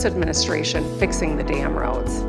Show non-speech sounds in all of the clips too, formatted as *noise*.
this administration fixing the damn roads.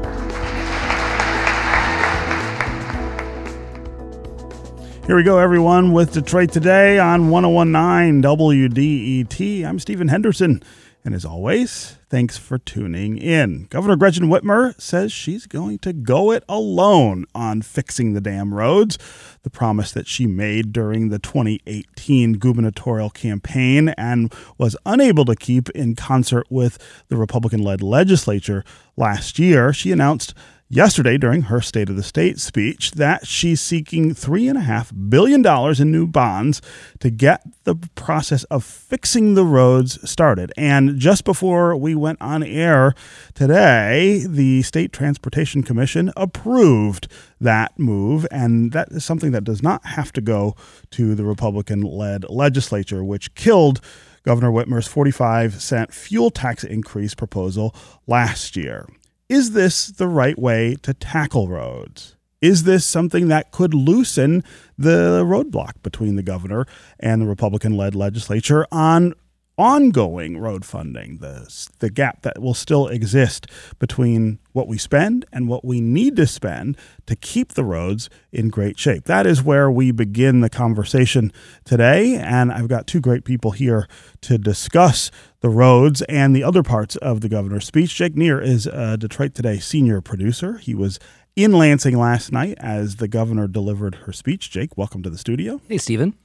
Here we go, everyone, with Detroit Today on 1019 WDET. I'm Stephen Henderson, and as always, thanks for tuning in. Governor Gretchen Whitmer says she's going to go it alone on fixing the damn roads, the promise that she made during the 2018 gubernatorial campaign and was unable to keep in concert with the Republican led legislature last year. She announced yesterday during her State of the State speech that she's seeking $3.5 billion in new bonds to get the process of fixing the roads started. And just before we went on air today, the State Transportation Commission approved that move. And that is something that does not have to go to the Republican led legislature, which killed. Governor Whitmer's 45 cent fuel tax increase proposal last year. Is this the right way to tackle roads? Is this something that could loosen the roadblock between the governor and the Republican led legislature on ongoing road funding, the, the gap that will still exist between what we spend and what we need to spend to keep the roads in great shape. That is where we begin the conversation today. And I've got two great people here to discuss the roads and the other parts of the governor's speech. Jake Neher is a Detroit Today senior producer. He was in Lansing last night as the governor delivered her speech. Jake, welcome to the studio. Hey, Stephen.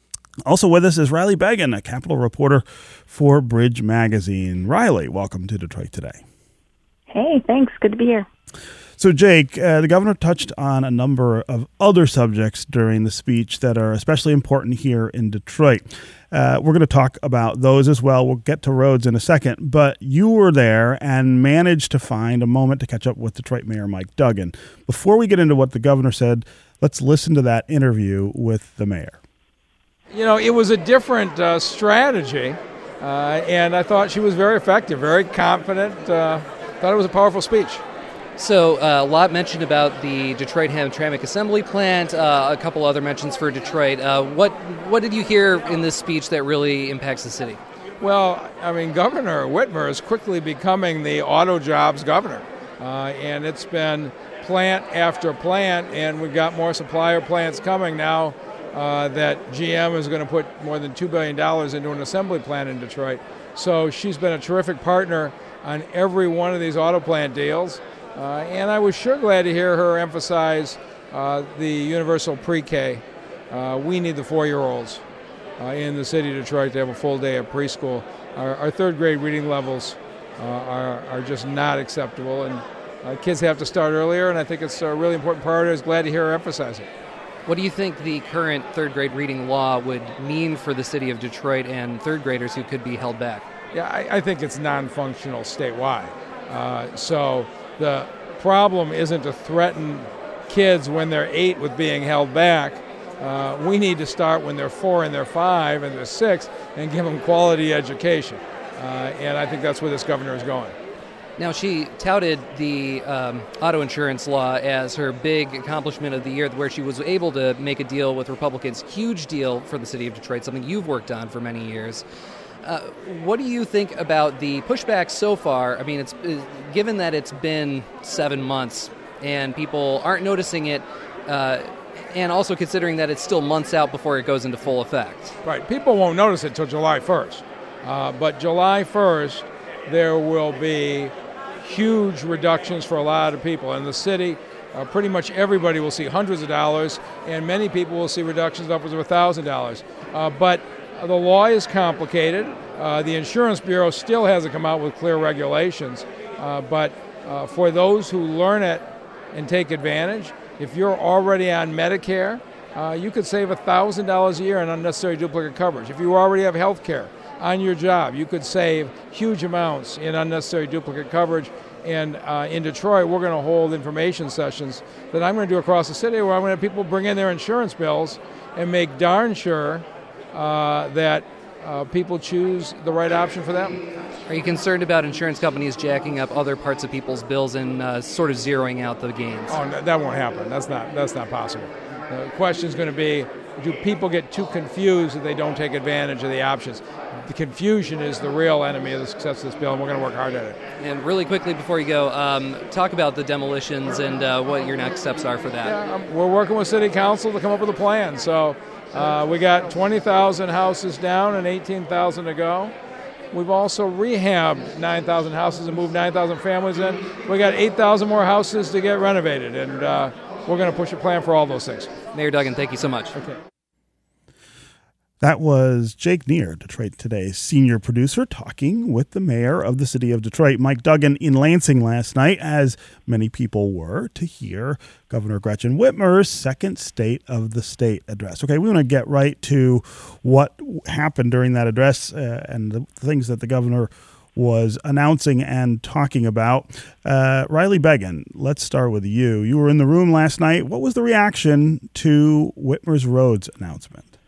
Also with us is Riley Beggin, a Capitol reporter for Bridge Magazine. Riley, welcome to Detroit today. Hey, thanks. Good to be here. So, Jake, uh, the governor touched on a number of other subjects during the speech that are especially important here in Detroit. Uh, we're going to talk about those as well. We'll get to roads in a second, but you were there and managed to find a moment to catch up with Detroit Mayor Mike Duggan. Before we get into what the governor said, let's listen to that interview with the mayor. You know, it was a different uh, strategy, uh, and I thought she was very effective, very confident. Uh, thought it was a powerful speech. So, uh, a lot mentioned about the Detroit Hamtramck Assembly Plant, uh, a couple other mentions for Detroit. Uh, what, what did you hear in this speech that really impacts the city? Well, I mean, Governor Whitmer is quickly becoming the auto jobs governor, and it's been plant after plant, and we've got more supplier plants coming now uh, that GM is going to put more than $2 billion into an assembly plant in Detroit. So she's been a terrific partner on every one of these auto plant deals. Uh, and I was sure glad to hear her emphasize uh, the universal pre K. Uh, we need the four year olds uh, in the city of Detroit to have a full day of preschool. Our, our third grade reading levels uh, are, are just not acceptable, and kids have to start earlier, and I think it's a really important priority. I was glad to hear her emphasize it. What do you think the current third grade reading law would mean for the city of Detroit and third graders who could be held back? Yeah, I, I think it's non functional statewide. Uh, so the problem isn't to threaten kids when they're eight with being held back. Uh, we need to start when they're four and they're five and they're six and give them quality education. Uh, and I think that's where this governor is going. Now, she touted the um, auto insurance law as her big accomplishment of the year, where she was able to make a deal with Republicans. Huge deal for the city of Detroit, something you've worked on for many years. Uh, what do you think about the pushback so far? I mean, it's uh, given that it's been seven months and people aren't noticing it, uh, and also considering that it's still months out before it goes into full effect. Right. People won't notice it until July 1st. Uh, but July 1st, there will be huge reductions for a lot of people. In the city, uh, pretty much everybody will see hundreds of dollars, and many people will see reductions upwards of $1,000. Uh, but the law is complicated. Uh, the Insurance Bureau still hasn't come out with clear regulations. Uh, but uh, for those who learn it and take advantage, if you're already on Medicare, uh, you could save $1,000 a year in unnecessary duplicate coverage. If you already have health care, on your job. You could save huge amounts in unnecessary duplicate coverage. And uh, in Detroit, we're going to hold information sessions that I'm going to do across the city where I'm going to have people bring in their insurance bills and make darn sure uh, that uh, people choose the right option for them. Are you concerned about insurance companies jacking up other parts of people's bills and uh, sort of zeroing out the gains? Oh, that won't happen. That's not that's not possible. The question is going to be do people get too confused that they don't take advantage of the options? The confusion is the real enemy of the success of this bill, and we're going to work hard at it. And really quickly before you go, um, talk about the demolitions and uh, what your next steps are for that. Yeah, um, we're working with City Council to come up with a plan. So uh, we got 20,000 houses down and 18,000 to go. We've also rehabbed 9,000 houses and moved 9,000 families in. We got 8,000 more houses to get renovated, and uh, we're going to push a plan for all those things. Mayor Duggan, thank you so much. Okay. That was Jake Neher, Detroit Today's senior producer, talking with the mayor of the city of Detroit, Mike Duggan, in Lansing last night, as many people were to hear Governor Gretchen Whitmer's second State of the State address. Okay, we want to get right to what happened during that address uh, and the things that the governor was announcing and talking about. Uh, Riley Beggin, let's start with you. You were in the room last night. What was the reaction to Whitmer's roads announcement?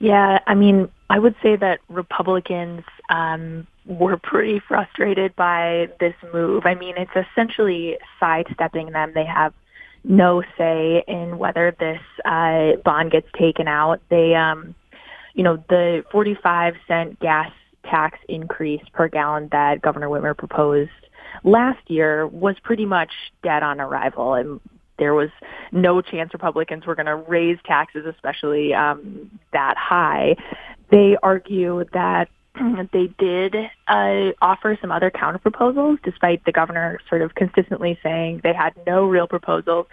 Yeah, I mean, I would say that Republicans um, were pretty frustrated by this move. I mean, it's essentially sidestepping them. They have no say in whether this uh, bond gets taken out. They, um, you know, the 45 cent gas tax increase per gallon that Governor Whitmer proposed last year was pretty much dead on arrival. And there was no chance Republicans were going to raise taxes, especially um, that high. They argue that *clears throat* they did uh, offer some other counter proposals, despite the governor sort of consistently saying they had no real proposals.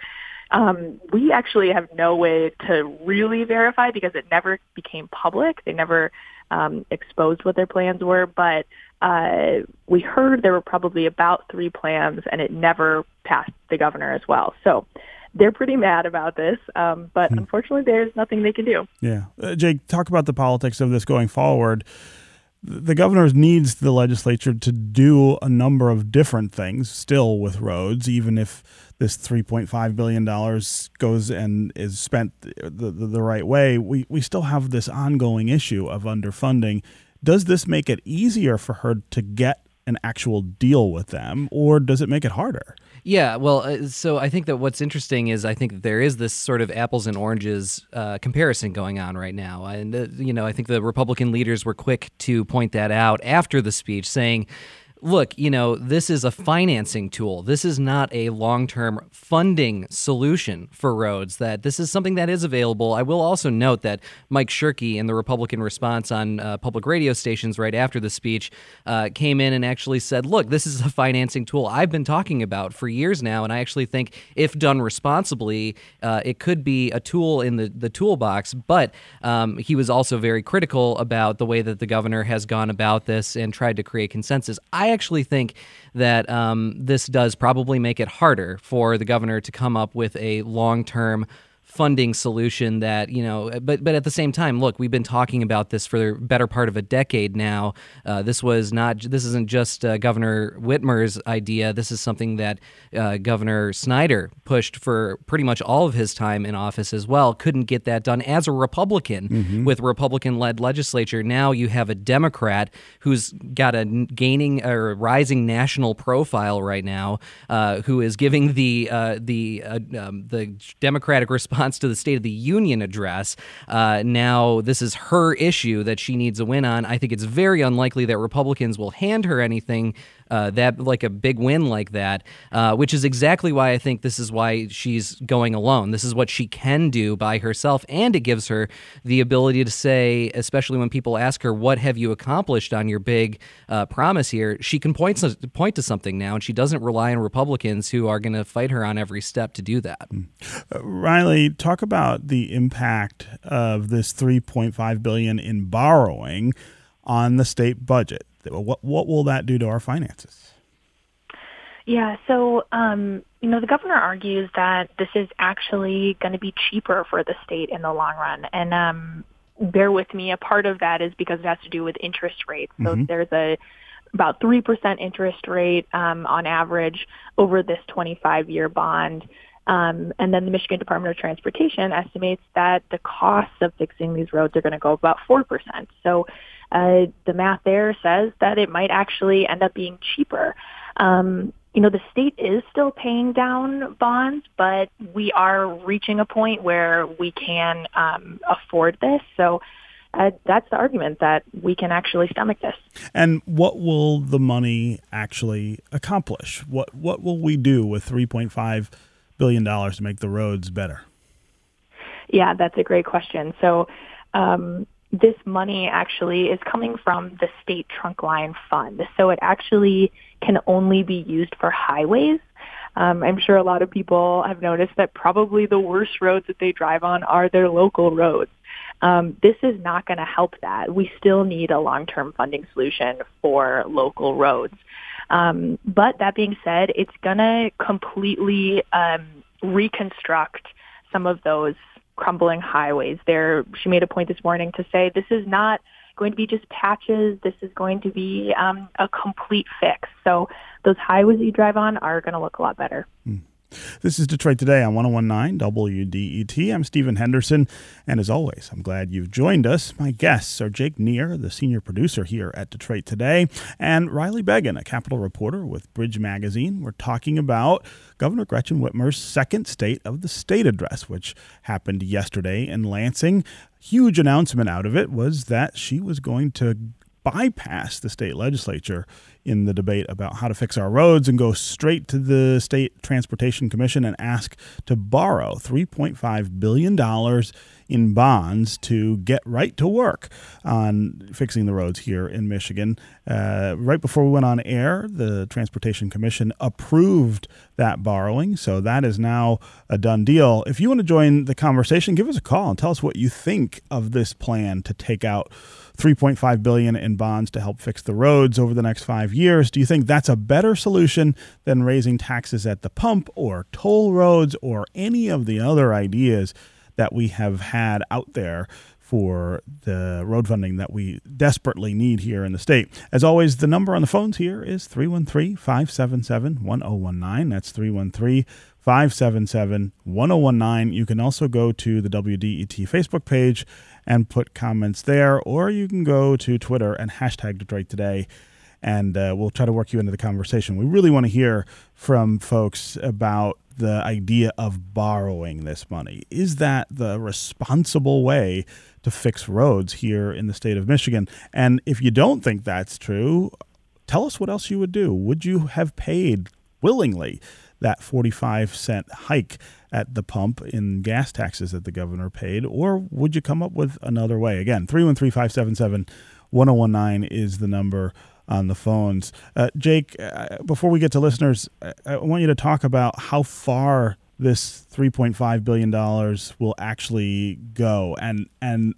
Um, we actually have no way to really verify because it never became public. They never um, exposed what their plans were, but uh, we heard there were probably about three plans, and it never passed the governor as well. So they're pretty mad about this, um, but hmm. unfortunately, there's nothing they can do. Yeah, uh, Jake, talk about the politics of this going forward. The governor needs the legislature to do a number of different things still with roads, even if this $3.5 billion goes and is spent the, the, the right way. We, we still have this ongoing issue of underfunding does this make it easier for her to get an actual deal with them, or does it make it harder? Yeah, well, uh, so I think that what's interesting is I think there is this sort of apples and oranges uh, comparison going on right now. And, uh, you know, I think the Republican leaders were quick to point that out after the speech, saying, look, you know, this is a financing tool. This is not a long term funding solution for roads. That this is something that is available. I will also note that Mike Shirkey in the Republican response on uh, public radio stations right after the speech, uh, came in and actually said, look, this is a financing tool I've been talking about for years now. And I actually think if done responsibly, uh, it could be a tool in the, the toolbox. But um, he was also very critical about the way that the governor has gone about this and tried to create consensus. I actually think that um, this does probably make it harder for the governor to come up with a long term funding solution that you know but but at the same time look we've been talking about this for the better part of a decade now. Uh, this was not this isn't just uh, governor whitmer's idea. This is something that uh, governor snyder pushed for pretty much all of his time in office as well. Couldn't get that done as a republican mm-hmm. with republican led legislature. Now you have a democrat who's got a gaining or rising national profile right now uh, who is giving the uh, the uh, um, the democratic response response to the State of the Union address. Uh, now, this is her issue that she needs a win on. I think it's very unlikely that Republicans will hand her anything uh, that like a big win like that, uh, which is exactly why I think this is why she's going alone. This is what she can do by herself, and it gives her the ability to say, especially when people ask her, "What have you accomplished on your big uh, promise here?" She can point to, point to something now, and she doesn't rely on Republicans who are going to fight her on every step to do that. Mm. Riley, talk about the impact of this 3.5 billion in borrowing on the state budget. What what will that do to our finances? Yeah, so um, you know the governor argues that this is actually going to be cheaper for the state in the long run, and um, bear with me. A part of that is because it has to do with interest rates. So mm-hmm. there's a about three percent interest rate um, on average over this 25 year bond. Um, and then the Michigan Department of Transportation estimates that the costs of fixing these roads are going to go about 4%. So uh, the math there says that it might actually end up being cheaper. Um, you know, the state is still paying down bonds, but we are reaching a point where we can um, afford this. So uh, that's the argument that we can actually stomach this. And what will the money actually accomplish? What what will we do with 3.5 billion dollars to make the roads better? Yeah, that's a great question. So. Um, this money actually is coming from the state trunk line fund. So it actually can only be used for highways. Um, I'm sure a lot of people have noticed that probably the worst roads that they drive on are their local roads. Um, this is not going to help that. We still need a long-term funding solution for local roads. Um, but that being said, it's going to completely um, reconstruct some of those crumbling highways. There, she made a point this morning to say this is not going to be just patches. This is going to be um, a complete fix. So those highways you drive on are going to look a lot better. Mm. This is Detroit Today on 1019 WDET. I'm Stephen Henderson, and as always, I'm glad you've joined us. My guests are Jake Neher, the senior producer here at Detroit Today, and Riley Beggin, a Capitol reporter with Bridge Magazine. We're talking about Governor Gretchen Whitmer's second State of the State address, which happened yesterday in Lansing. Huge announcement out of it was that she was going to bypass the state legislature in the debate about how to fix our roads and go straight to the state transportation commission and ask to borrow $3.5 billion in bonds to get right to work on fixing the roads here in Michigan. Uh, right before we went on air, the Transportation Commission approved that borrowing, so that is now a done deal. If you want to join the conversation, give us a call and tell us what you think of this plan to take out 3.5 billion in bonds to help fix the roads over the next 5 years. Do you think that's a better solution than raising taxes at the pump or toll roads or any of the other ideas that we have had out there for the road funding that we desperately need here in the state. As always, the number on the phones here is 313 577 1019. That's 313 577 1019. You can also go to the WDET Facebook page and put comments there, or you can go to Twitter and hashtag Detroit Today, and uh, we'll try to work you into the conversation. We really want to hear from folks about the idea of borrowing this money. Is that the responsible way to fix roads here in the state of Michigan? And if you don't think that's true, tell us what else you would do. Would you have paid willingly that 45 cent hike at the pump in gas taxes that the governor paid, or would you come up with another way? Again, 313 577 1019 is the number on the phones. Uh, Jake, uh, before we get to listeners, I, I want you to talk about how far this $3.5 billion will actually go. And, and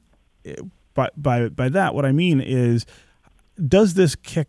uh, by, by, by that, what I mean is, does this kick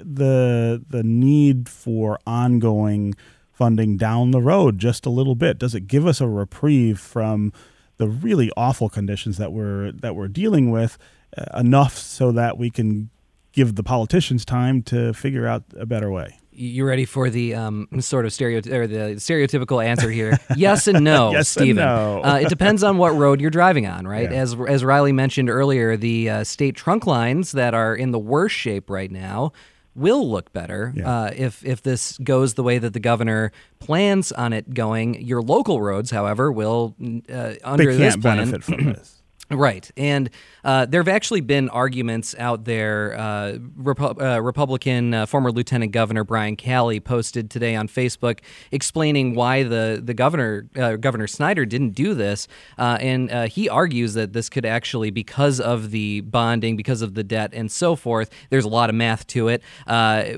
the, the need for ongoing funding down the road just a little bit? Does it give us a reprieve from the really awful conditions that we're that we're dealing with uh, enough so that we can give the politicians time to figure out a better way? You ready for the um, sort of stereo or the stereotypical answer here? *laughs* yes and no, *laughs* yes Stephen. No. uh, it depends on what road you're driving on, right? Yeah. As as Riley mentioned earlier, the uh, state trunk lines that are in the worst shape right now will look better yeah. uh, if if this goes the way that the governor plans on it going. Your local roads, however, will uh, under they can't plan benefit from this. Right. And uh, there have actually been arguments out there. Uh, Repu- uh, Republican uh, former Lieutenant Governor Brian Calley posted today on Facebook explaining why the, the governor, uh, Governor Snyder, didn't do this. Uh, and he argues that this could actually, because of the bonding, because of the debt, and so forth, there's a lot of math to it,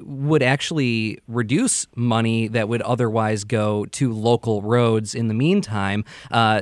would actually reduce money that would otherwise go to local roads in the meantime.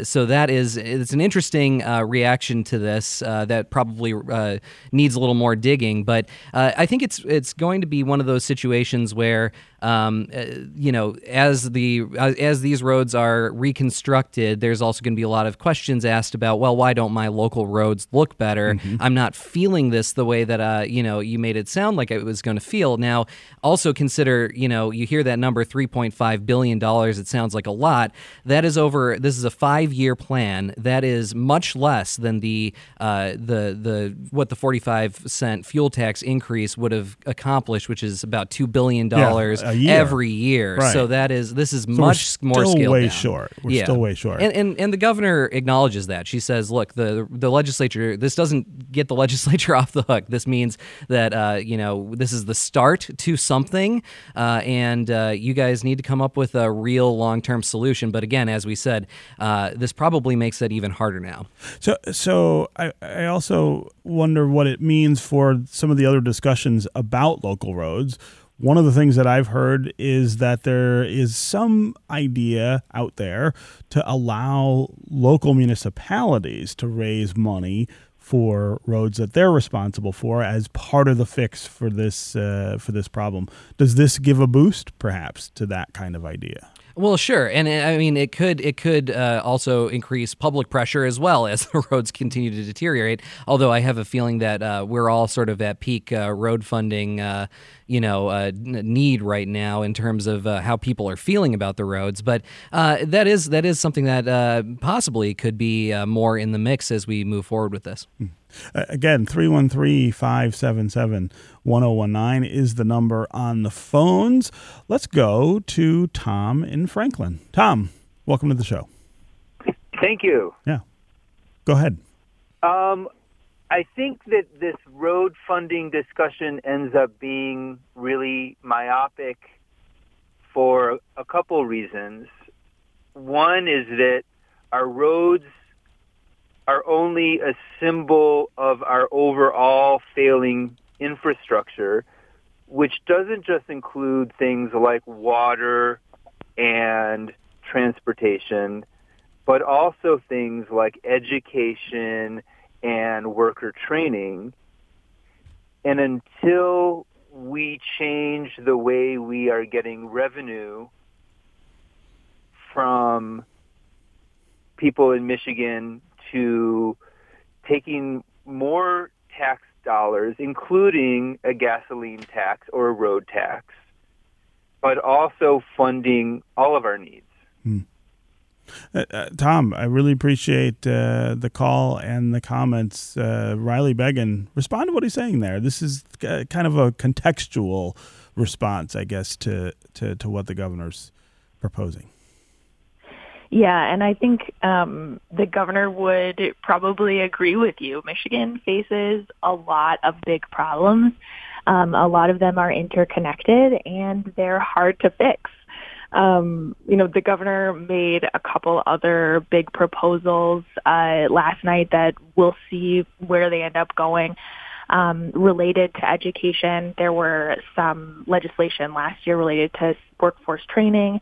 so that is, it's an interesting reaction to this uh, that probably uh, needs a little more digging. But uh, I think it's it's going to be one of those situations where um, uh, you know, as the uh, as these roads are reconstructed, there's also going to be a lot of questions asked about, well, why don't my local roads look better? Mm-hmm. I'm not feeling this the way that uh, you know you made it sound like it was going to feel. Now, also consider, you know, you hear that number, 3.5 billion dollars. It sounds like a lot. That is over. This is a five year plan. That is much less than the uh, the the what the 45 cent fuel tax increase would have accomplished, which is about two billion dollars. Yeah a year. every year. Right. So that is this is So much we're more still way down. short. We're yeah. still way short. And, and and the governor acknowledges that. She says, "Look, the the legislature. This doesn't get the *laughs* legislature off the hook. This means that uh, you know this is the start to something, uh, and uh, you guys need to come up with a real long term solution. But again, as we said, uh, this probably makes it even harder now. So, so I, I also wonder what it means for some of the other discussions about local roads. One of the things that I've heard is that there is some idea out there to allow local municipalities to raise money for roads that they're responsible for as part of the fix for this uh, for this problem. Does this give a boost, perhaps, to that kind of idea? Well, sure, and uh, I mean it could it could uh, also increase public pressure as well as *laughs* the roads continue to deteriorate. Although I have a feeling that uh, we're all sort of at peak uh, road funding, uh, you know, uh, need right now in terms of how people are feeling about the roads. But that is that is something that possibly could be more in the mix as we move forward with this. Uh, again, 313 577 1019 is the number on the phones. Let's go to Tom in Franklin. Tom, welcome to the show. Thank you. Yeah. Go ahead. Um, I think that this road funding discussion ends up being really myopic for a couple reasons. One is that our roads are only a symbol of our overall failing infrastructure, which doesn't just include things like water and transportation, but also things like education and worker training. And until we change the way we are getting revenue from people in Michigan to taking more tax dollars, including a gasoline tax or a road tax, but also funding all of our needs. Uh, uh, Tom, I really appreciate uh, the call and the comments. Uh, Riley Beggin, respond to what he's saying there. This is kind of a contextual response, I guess, to, to, to what the governor's proposing. Yeah, and I think um, the governor would probably agree with you. Michigan faces a lot of big problems. Um, a lot of them are interconnected, and they're hard to fix. Um, you know, the governor made a couple other big proposals uh, last night that we'll see where they end up going. Um, related to education, there were some legislation last year related to workforce training.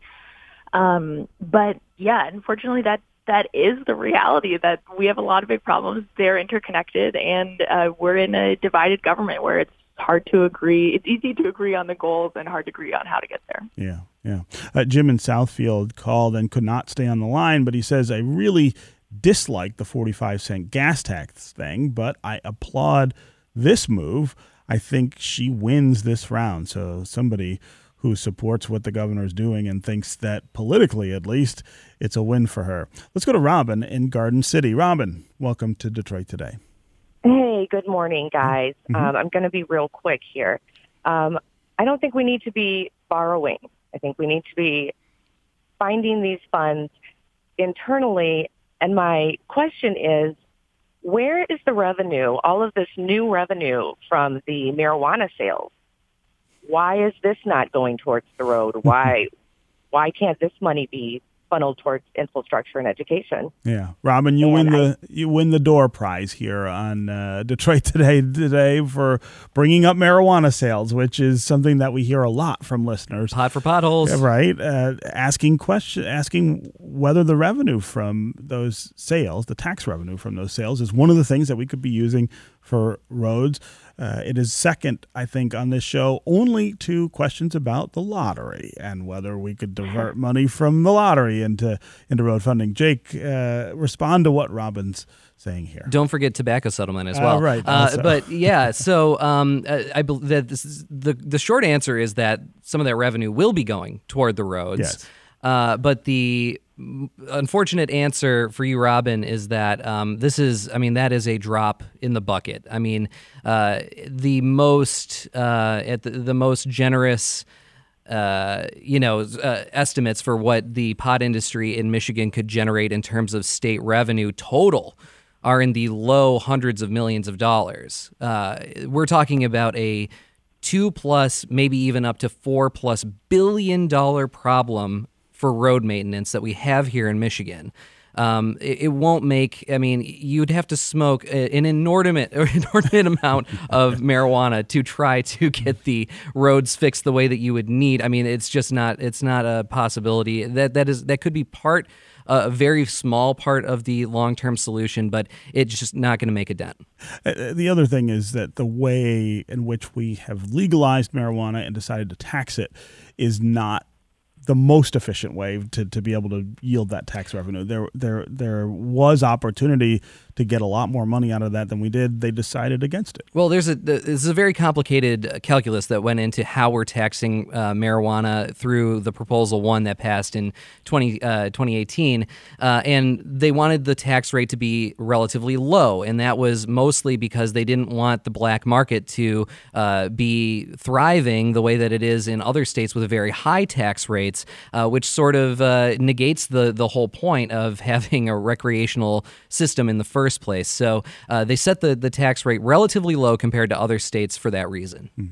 Um, but yeah, unfortunately, that that is the reality that we have a lot of big problems. They're interconnected, and uh, we're in a divided government where it's hard to agree. It's easy to agree on the goals and hard to agree on how to get there. Yeah, yeah. Uh, Jim in Southfield called and could not stay on the line, but he says, I really dislike the 45 cent gas tax thing, but I applaud this move. I think she wins this round. So somebody who supports what the governor is doing and thinks that politically, at least, it's a win for her. Let's go to Robin in Garden City. Robin, welcome to Detroit today. Hey, good morning, guys. Mhm. Um, I'm going to be real quick here. Um, I don't think we need to be borrowing. I think we need to be finding these funds internally. And my question is, where is the revenue, all of this new revenue from the marijuana sales? Why is this not going towards the road? *laughs* Why, why can't this money be funneled towards infrastructure and education? Yeah, Robin, you And win the you win the door prize here on uh, Detroit today today for bringing up marijuana sales, which is something that we hear a lot from listeners. Pot for potholes. Yeah, right, uh, asking question, asking whether the revenue from those sales, the tax revenue from those sales, is one of the things that we could be using for roads. Uh, it is second, I think, on this show only to questions about the lottery and whether we could divert *laughs* money from the lottery into into road funding. Jake, uh, respond to what Robin's saying here. Don't forget tobacco settlement as Uh, well. right, Uh, also. but yeah, *laughs* so um, I, I believe that this is, the the short answer is that some of that revenue will be going toward the roads. Yes. Uh, but the unfortunate answer for you, Robin, is that um, this is, I mean, that is a drop in the bucket. I mean, uh, the most uh, at the, the most generous uh, you know, uh, estimates for what the pot industry in Michigan could generate in terms of state revenue total are in the low hundreds of millions of dollars. Uh, we're talking about a two plus, maybe even up to four plus billion dollar problem for road maintenance that we have here in Michigan. Um, it, it, won't make. I mean, you'd have to smoke an inordinate or *laughs* inordinate amount of marijuana to try to get the roads fixed the way that you would need. I mean, it's just not. It's not a possibility. That that is that could be part a very small part of the long term solution, but it's just not going to make a dent. Uh, uh, the other thing is that the way in which we have legalized marijuana and decided to tax it is not the most efficient way to, to be able to yield that tax revenue. There there there was opportunity to get a lot more money out of that than we did. They decided against it. Well, there's a this is a very complicated calculus that went into how we're taxing uh, marijuana through the proposal one that passed in 20, uh, 2018, uh, and they wanted the tax rate to be relatively low, and that was mostly because they didn't want the black market to uh, be thriving the way that it is in other states with very high tax rates uh, which sort of uh, negates the the whole point of *laughs* having a recreational system in the first place. So uh, they set the the tax rate relatively low compared to other states for that reason. Hmm.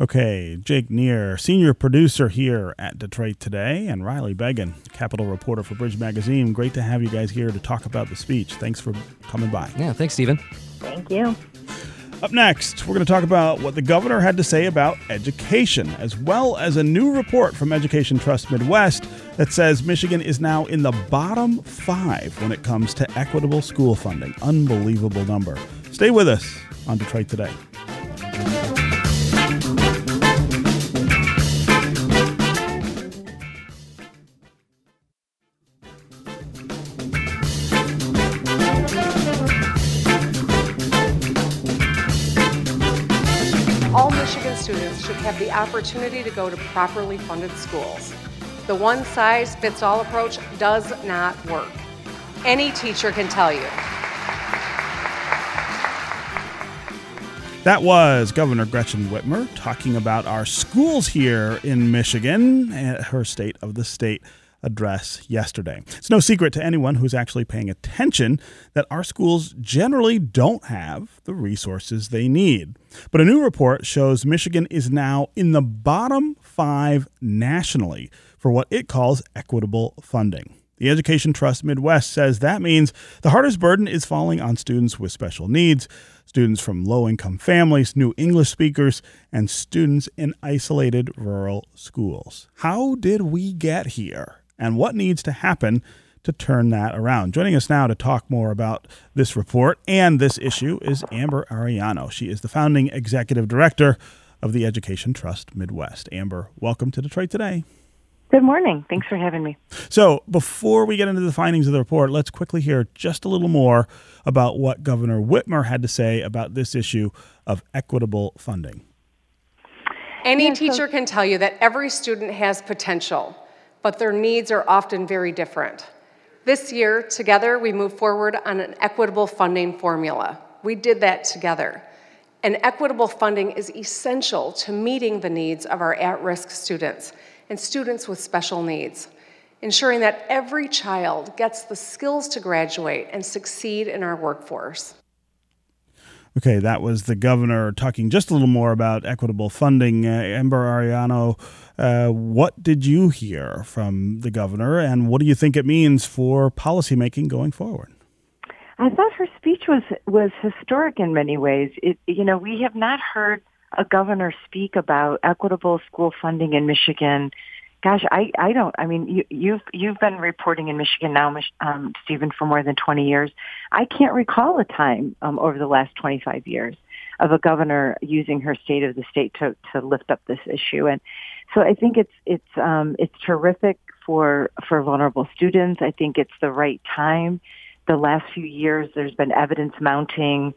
Okay, Jake Neher, senior producer here at Detroit Today, and Riley Beggin, Capitol reporter for Bridge Magazine. Great to have you guys here to talk about the speech. Thanks for coming by. Yeah, thanks, Stephen. Thank you. Up next, we're going to talk about what the governor had to say about education, as well as a new report from Education Trust Midwest that says Michigan is now in the bottom five when it comes to equitable school funding. Unbelievable number. Stay with us on Detroit Today. All Michigan students should have the opportunity to go to properly funded schools. The one size fits all approach does not work. Any teacher can tell you. That was Governor Gretchen Whitmer talking about our schools here in Michigan at her State of the State address yesterday. It's no secret to anyone who's actually paying attention that our schools generally don't have the resources they need. But a new report shows Michigan is now in the bottom five nationally for what it calls equitable funding. The Education Trust Midwest says that means the hardest burden is falling on students with special needs, students from low income families, new English speakers, and students in isolated rural schools. How did we get here? and what needs to happen to turn that around. Joining us now to talk more about this report and this issue is Amber Arellano. She is the founding executive director of the Education Trust Midwest. Amber, welcome to Detroit Today. Good morning. Thanks for having me. So, before we get into the findings of the report, let's quickly hear just a little more about what Governor Whitmer had to say about this issue of equitable funding. Any yeah, teacher so- can tell you that every student has potential but their needs are often very different. This year, together, we moved forward on an equitable funding formula. We did that together. And equitable funding is essential to meeting the needs of our at risk students and students with special needs, ensuring that every child gets the skills to graduate and succeed in our workforce. Okay, that was the governor talking just a little more about equitable funding. Uh, Amber Arellano, uh, what did you hear from the governor, and what do you think it means for policymaking going forward? I thought her speech was was historic in many ways. It, you know, we have not heard a governor speak about equitable school funding in Michigan Gosh, I, I don't. I mean, you, you've you've been reporting in Michigan now, um, Stephen, for more than 20 years. I can't recall a time um, over the last 25 years of a governor using her state of the state to to lift up this issue. And so I think it's it's um, it's terrific for for vulnerable students. I think it's the right time. The last few years, there's been evidence mounting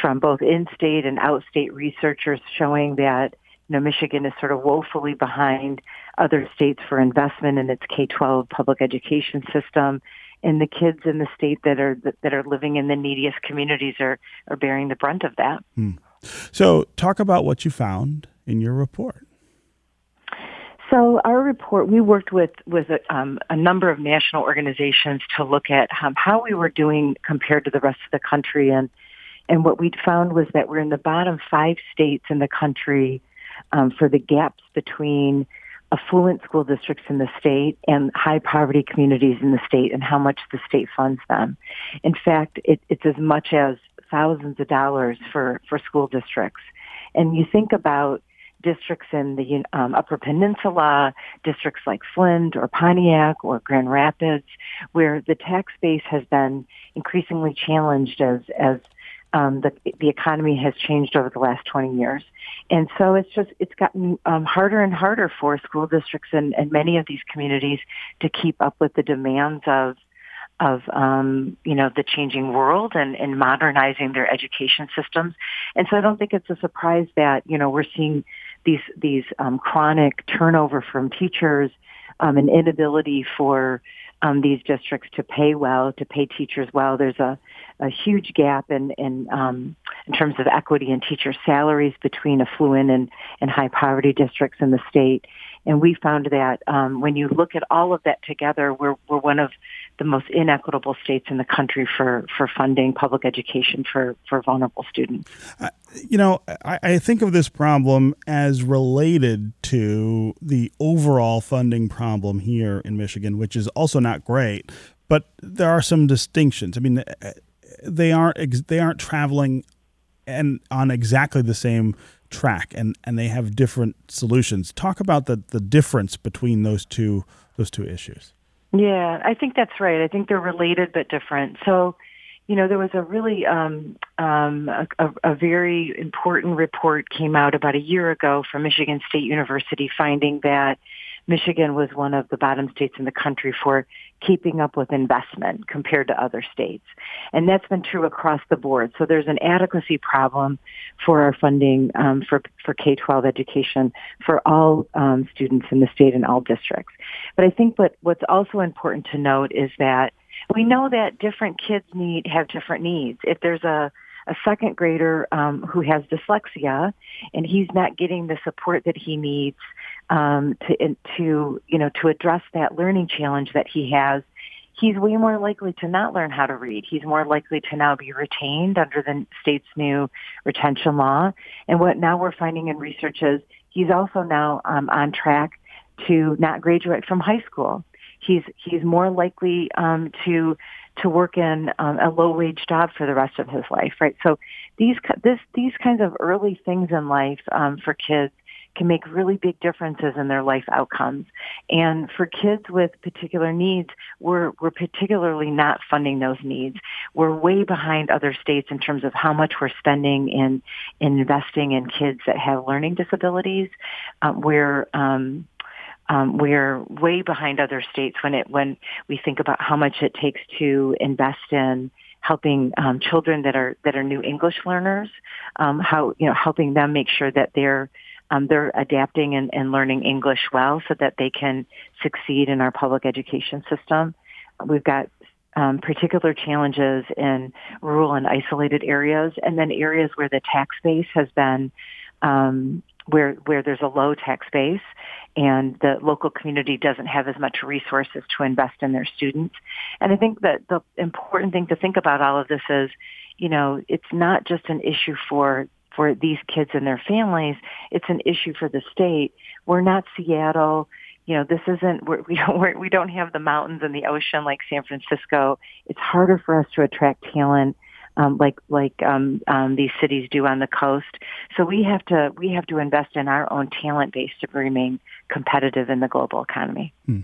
from both in-state and out-state researchers showing that you know Michigan is sort of woefully behind other states for investment in its K-12 public education system. And the kids in the state that are that are living in the neediest communities are are bearing the brunt of that. Hmm. So, talk about what you found in your report. So our report, we worked with with a, um, a number of national organizations to look at um, how we were doing compared to the rest of the country, and and what we found was that we're in the bottom five states in the country um, for the gaps between affluent school districts in the state and high poverty communities in the state and how much the state funds them. In fact, it, it's as much as thousands of dollars for, for school districts. And you think about districts in the um, Upper Peninsula, districts like Flint or Pontiac or Grand Rapids, where the tax base has been increasingly challenged as as um, the the economy has changed over the last 20 years, and so it's just it's gotten um, harder and harder for school districts and, and many of these communities to keep up with the demands of of um, you know the changing world and, and modernizing their education systems. And so I don't think it's a surprise that you know we're seeing these these um, chronic turnover from teachers, um, an inability for um, these districts to pay well, to pay teachers well. There's a, a huge gap in in, um, in terms of equity in teacher salaries between affluent and, and high poverty districts in the state. And we found that um, when you look at all of that together, we're, we're one of the most inequitable states in the country for, for funding public education for, for vulnerable students. Uh, you know, I, I, think of this problem as related to the overall funding problem here in Michigan, which is also not great. But there are some distinctions. I mean, they aren't they aren't traveling and on exactly the same track and, and they have different solutions. Talk about the, the difference between those two those two issues. Yeah, I think that's right. I think they're related but different. So, you know, there was a really um, um, a, a very important report came out about a year ago from Michigan State University finding that Michigan was one of the bottom states in the country for keeping up with investment compared to other states. And that's been true across the board. So there's an adequacy problem for our funding um, for, for K-12 education for all um, students in the state and all districts. But I think what, what's also important to note is that we know that different kids need have different needs. If there's a a second grader um, who has dyslexia and he's not getting the support that he needs um, to to you know to address that learning challenge that he has, he's way more likely to not learn how to read. He's more likely to now be retained under the state's new retention law. And what now we're finding in research is he's also now um, on track to not graduate from high school. He's he's more likely um, to to work in um, a low wage job for the rest of his life, right? So these this these kinds of early things in life um, for kids can make really big differences in their life outcomes. And for kids with particular needs, we're, we're particularly not funding those needs. We're way behind other states in terms of how much we're spending in, in investing in kids that have learning disabilities. Um, we're, um, um, we're way behind other states when it when we think about how much it takes to invest in helping um, children that are that are new English learners, um, how you know helping them make sure that they're um, they're adapting and, and learning English well so that they can succeed in our public education system. We've got um, particular challenges in rural and isolated areas, and then areas where the tax base has been um, where where there's a low tax base, and the local community doesn't have as much resources to invest in their students. And I think that the important thing to think about all of this is, you know, it's not just an issue for for these kids and their families. It's an issue for the state. We're not Seattle. You know, this isn't, we're, we don't, *laughs* we're, we don't have the mountains and the ocean like San Francisco. It's harder for us to attract talent. Um, like like um, um, these cities do on the coast, so we have to we have to invest in our own talent base to remain competitive in the global economy. Hmm.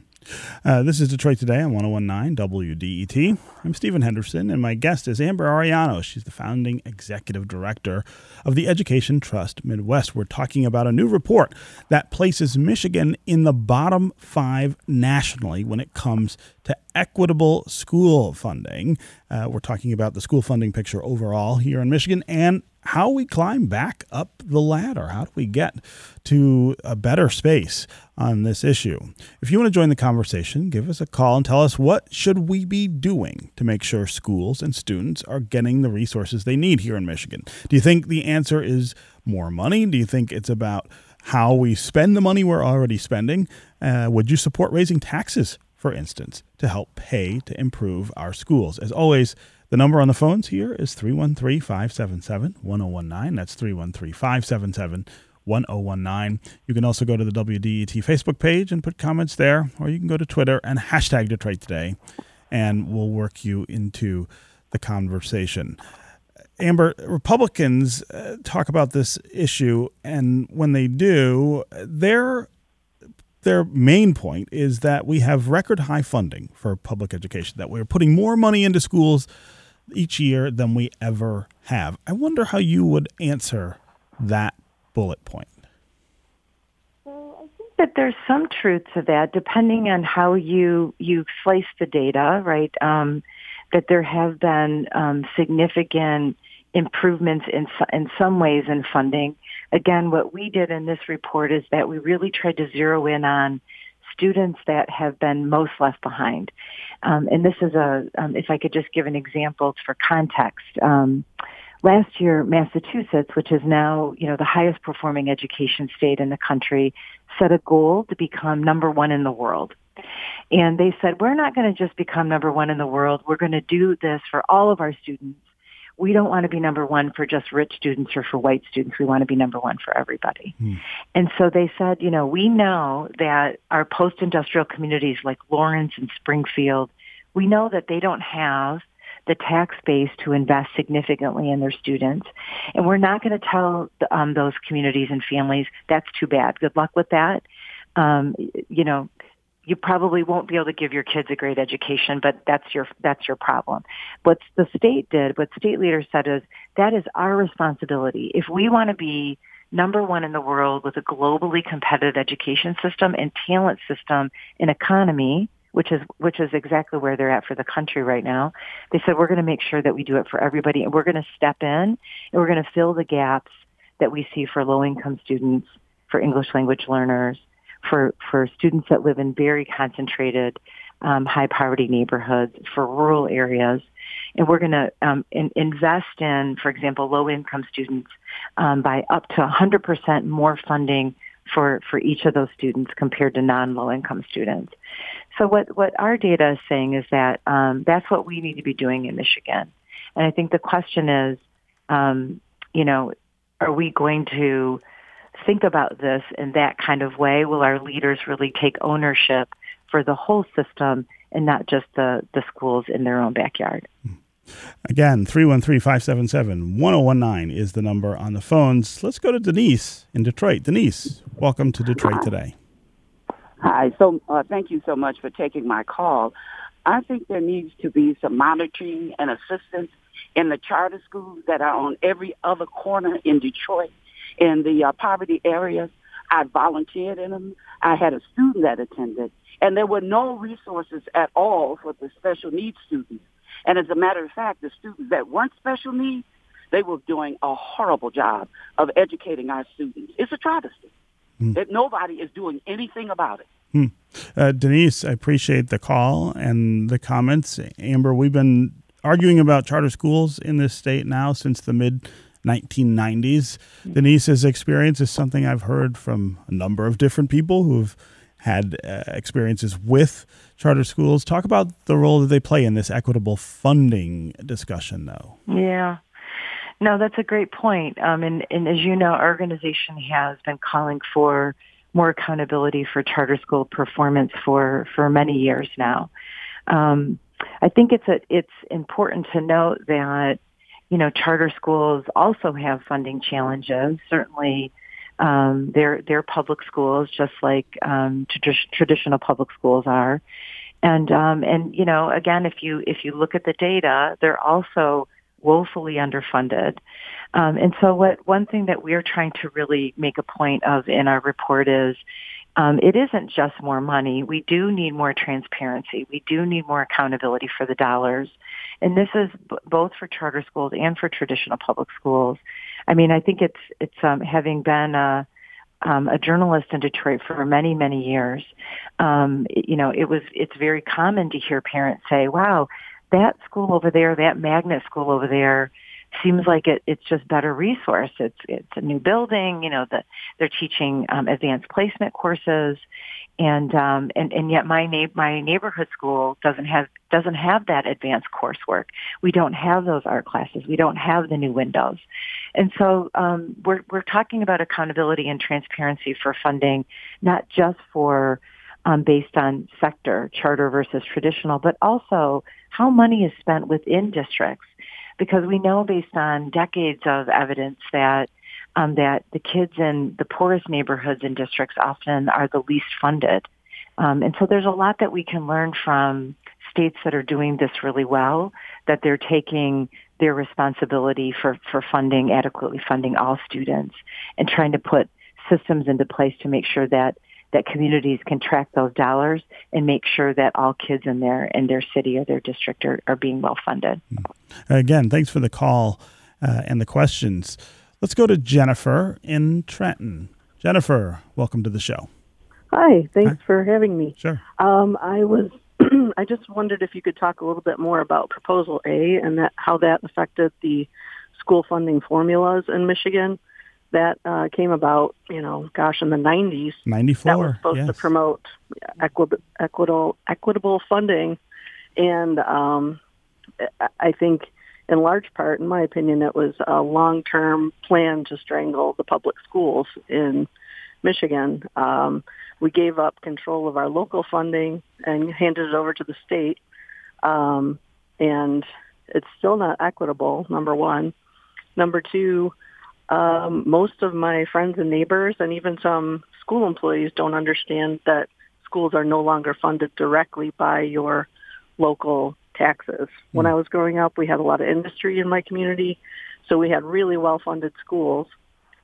Uh, this is Detroit Today on 1019 WDET. I'm Stephen Henderson, and my guest is Amber Arellano. She's the founding executive director of the Education Trust Midwest. We're talking about a new report that places Michigan in the bottom five nationally when it comes to equitable school funding. Uh, we're talking about the school funding picture overall here in Michigan and how we climb back up the ladder. How do we get to a better space on this issue? If you want to join the conversation, give us a call and tell us what should we be doing to make sure schools and students are getting the resources they need here in Michigan. Do you think the answer is more money? Do you think it's about how we spend the money we're already spending. Uh, would you support raising taxes, for instance, to help pay to improve our schools? As always, the number on the phones here is 313 577 1019. That's 313 577 1019. You can also go to the WDET Facebook page and put comments there, or you can go to Twitter and hashtag Detroit Today, and we'll work you into the conversation. Amber, Republicans uh, talk about this issue, and when they do, their their main point is that we have record high funding for public education, that we're putting more money into schools each year than we ever have. I wonder how you would answer that bullet point. Well, I think that there's some truth to that, depending on how you you slice the data, right? Um, that there have been um, significant improvements in in some ways in funding. Again, what we did in this report is that we really tried to zero in on students that have been most left behind. Um, and this is a, um, if I could just give an example for context. Um, last year, Massachusetts, which is now, you know, the highest performing education state in the country, set a goal to become number one in the world. And they said, we're not going to just become number one in the world. We're going to do this for all of our students we don't want to be number one for just rich students or for white students. We want to be number one for everybody. Hmm. And so they said, you know, we know that our post-industrial communities like Lawrence and Springfield, we know that they don't have the tax base to invest significantly in their students. And we're not going to tell um, those communities and families, that's too bad. Good luck with that. Um, you know, you probably won't be able to give your kids a great education, but that's your that's your problem. What the state did, what state leaders said is that is our responsibility. If we want to be number one in the world with a globally competitive education system and talent system and economy, which is which is exactly where they're at for the country right now. They said we're going to make sure that we do it for everybody, and we're going to step in and we're going to fill the gaps that we see for low income students, for English language learners, for, for students that live in very concentrated um, high poverty neighborhoods, for rural areas. And we're going to um, in, invest in, for example, low income students um, by up to 100% more funding for, for each of those students compared to non-low income students. So what, what our data is saying is that um, that's what we need to be doing in Michigan. And I think the question is, um, you know, are we going to think about this in that kind of way? Will our leaders really take ownership for the whole system and not just the, the schools in their own backyard? Again, 313 577 1019 is the number on the phones. Let's go to Denise in Detroit. Denise, welcome to Detroit today. Hi. So, uh, thank you so much for taking my call. I think there needs to be some monitoring and assistance in the charter schools that are on every other corner in Detroit in the uh, poverty areas. I volunteered in them. I had a student that attended, and there were no resources at all for the special needs students. And as a matter of fact, the students that weren't special needs, they were doing a horrible job of educating our students. It's a travesty mm. that nobody is doing anything about it. Hmm. Uh, Denise, I appreciate the call and the comments. Amber, we've been arguing about charter schools in this state now since the mid 1990s. Denise's experience is something I've heard from a number of different people who've had uh, experiences with charter schools. Talk about the role that they play in this equitable funding discussion, though. Yeah. No, that's a great point. Um, and, and as you know, our organization has been calling for more accountability for charter school performance for, for many years now. Um, I think it's a, it's important to note that you know, charter schools also have funding challenges. Certainly, um, they're they're public schools, just like um, trad- traditional public schools are. And um, and you know, again, if you if you look at the data, they're also woefully underfunded. Um, and so, what one thing that we're trying to really make a point of in our report is um, it isn't just more money. We do need more transparency. We do need more accountability for the dollars. And this is b- both for charter schools and for traditional public schools. I mean, I think it's, it's, um, having been a, um, a journalist in Detroit for many, many years, um, you know, it was, it's very common to hear parents say, wow, that school over there, that magnet school over there, seems like it, it's just better resource. It's it's a new building. You know, that they're teaching um, advanced placement courses, and um, and and yet my na- my neighborhood school doesn't have doesn't have that advanced coursework. We don't have those art classes. We don't have the new windows, and so um, we're we're talking about accountability and transparency for funding, not just for um, based on sector, charter versus traditional, but also how money is spent within districts. Because we know based on decades of evidence that um, that the kids in the poorest neighborhoods and districts often are the least funded. Um, and so there's a lot that we can learn from states that are doing this really well, that they're taking their responsibility for, for funding, adequately funding all students and trying to put systems into place to make sure that that communities can track those dollars and make sure that all kids in their in their city or their district are, are being well funded. Again, thanks for the call uh, and the questions. Let's go to Jennifer in Trenton. Jennifer, welcome to the show. Hi, thanks Hi. for having me. Sure. Um, I was *clears throat* I just wondered if you could talk a little bit more about Proposal A and that how that affected the school funding formulas in Michigan that uh, came about, you know, gosh, in the 90s. 94. That was supposed yes. to promote equi- equitable, equitable funding. And um, I think, in large part, in my opinion, it was a long-term plan to strangle the public schools in Michigan. Um, we gave up control of our local funding and handed it over to the state. Um, and it's still not equitable, number one. Number two, um, most of my friends and neighbors and even some school employees don't understand that schools are no longer funded directly by your local taxes. When I was growing up, we had a lot of industry in my community, so we had really well-funded schools,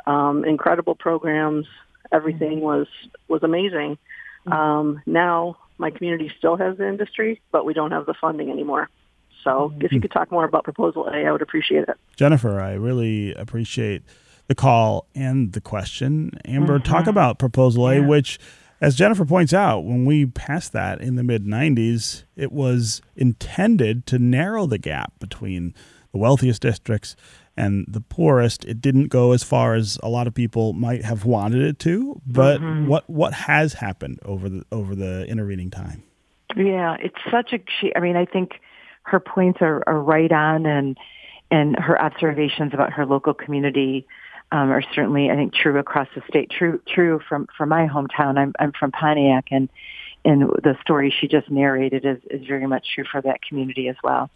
um, incredible programs. Everything was was amazing. Um, now my community still has the industry, but we don't have the funding anymore. So if you could talk more about Proposal A, I would appreciate it. Jennifer, I really appreciate the call and the question. Amber, mm-hmm. talk about Proposal A, yeah. which, as Jennifer points out, when we passed that in the mid 90s, it was intended to narrow the gap between the wealthiest districts and the poorest. It didn't go as far as a lot of people might have wanted it to, but mm-hmm. what what has happened over the over the intervening time? Yeah, it's such a. I mean, I think her points are, are right on, and and her observations about her local community um, are certainly, I think, true across the state. True, true from from my hometown. I'm I'm from Pontiac, and and the story she just narrated is is very much true for that community as well.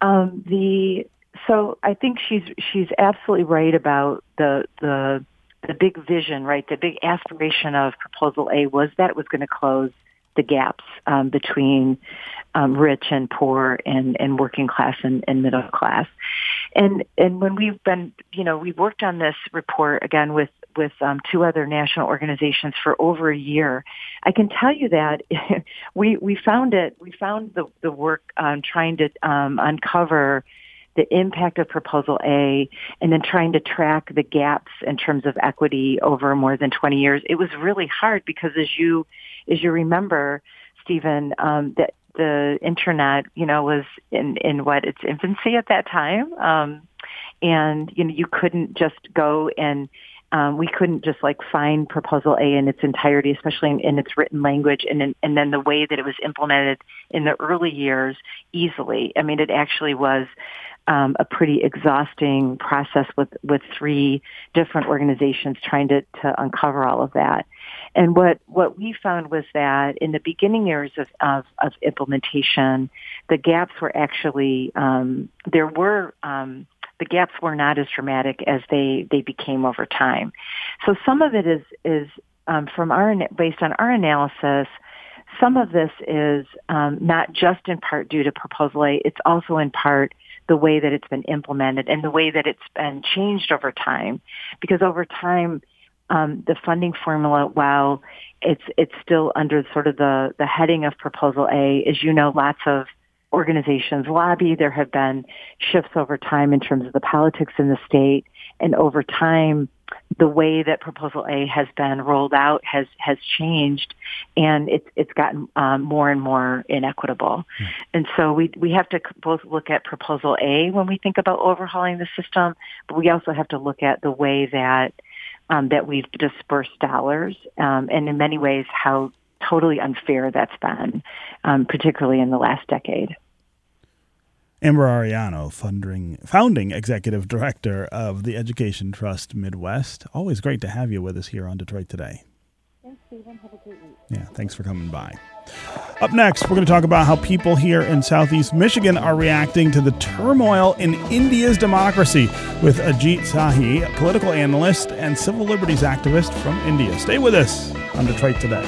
Um, the so I think she's she's absolutely right about the the the big vision, right? The big aspiration of Proposal A was that it was going to close the gaps um, between um, rich and poor and, and working class and, and middle class. And and when we've been, you know, we've worked on this report again with with um, two other national organizations for over a year. I can tell you that *laughs* we we found it. We found the the work um, trying to um, uncover the impact of Proposal A, and then trying to track the gaps in terms of equity over more than 20 years. It was really hard because, as you as you remember, Stephen, um, that the internet, you know, was in in what its infancy at that time, um, and you know, you couldn't just go and um, we couldn't just like find proposal A in its entirety, especially in, in its written language, and in, and then the way that it was implemented in the early years easily. I mean, it actually was um, a pretty exhausting process with with three different organizations trying to to uncover all of that. And what what we found was that in the beginning years of of, of implementation, the gaps were actually um, there were. Um, the gaps were not as dramatic as they, they became over time. So some of it is, is um, from our, based on our analysis, some of this is um, not just in part due to Proposal A, it's also in part the way that it's been implemented and the way that it's been changed over time. Because over time, um, the funding formula, while it's it's still under sort of the the heading of Proposal A, as you know, lots of organizations lobby. There have been shifts over time in terms of the politics in the state, and over time, the way that Proposal A has been rolled out has has changed, and it's it's gotten um, more and more inequitable. Mm. And so we we have to both look at Proposal A when we think about overhauling the system, but we also have to look at the way that um, that we've dispersed dollars, um, and in many ways how totally unfair that's been, um, particularly in the last decade. Amber Arellano, funding, founding executive director of the Education Trust Midwest. Always great to have you with us here on Detroit Today. Thanks, Stephen. Have a great week. Yeah, thanks for coming by. Up next, we're going to talk about how people here in Southeast Michigan are reacting to the turmoil in India's democracy with Ajit Sahi, a political analyst and civil liberties activist from India. Stay with us on Detroit Today.